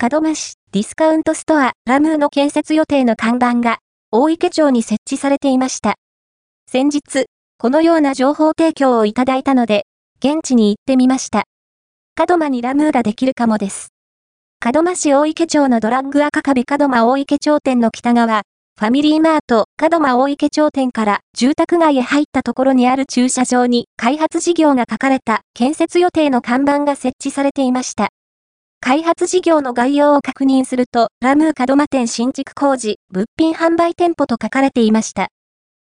門真市ディスカウントストアラムーの建設予定の看板が大池町に設置されていました。先日、このような情報提供をいただいたので、現地に行ってみました。門真にラムーができるかもです。門真市大池町のドラッグ赤壁門真大池町店の北側、ファミリーマート門真大池町店から住宅街へ入ったところにある駐車場に開発事業が書かれた建設予定の看板が設置されていました。開発事業の概要を確認すると、ラムー門真店新築工事、物品販売店舗と書かれていました。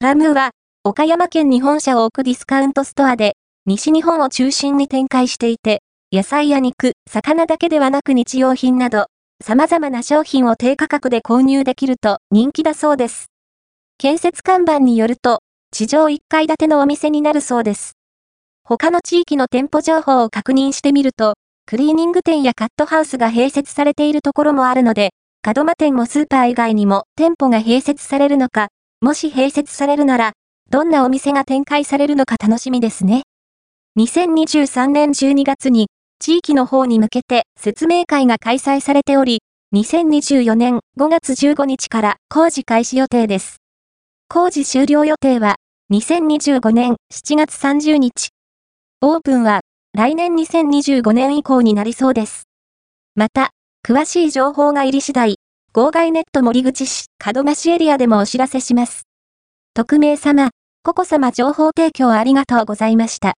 ラムーは、岡山県に本社を置くディスカウントストアで、西日本を中心に展開していて、野菜や肉、魚だけではなく日用品など、様々な商品を低価格で購入できると人気だそうです。建設看板によると、地上1階建てのお店になるそうです。他の地域の店舗情報を確認してみると、クリーニング店やカットハウスが併設されているところもあるので、門間店もスーパー以外にも店舗が併設されるのか、もし併設されるなら、どんなお店が展開されるのか楽しみですね。2023年12月に、地域の方に向けて説明会が開催されており、2024年5月15日から工事開始予定です。工事終了予定は、2025年7月30日。オープンは来年2025年以降になりそうです。また、詳しい情報が入り次第、号外ネット森口市、門増市エリアでもお知らせします。匿名様、ココ様情報提供ありがとうございました。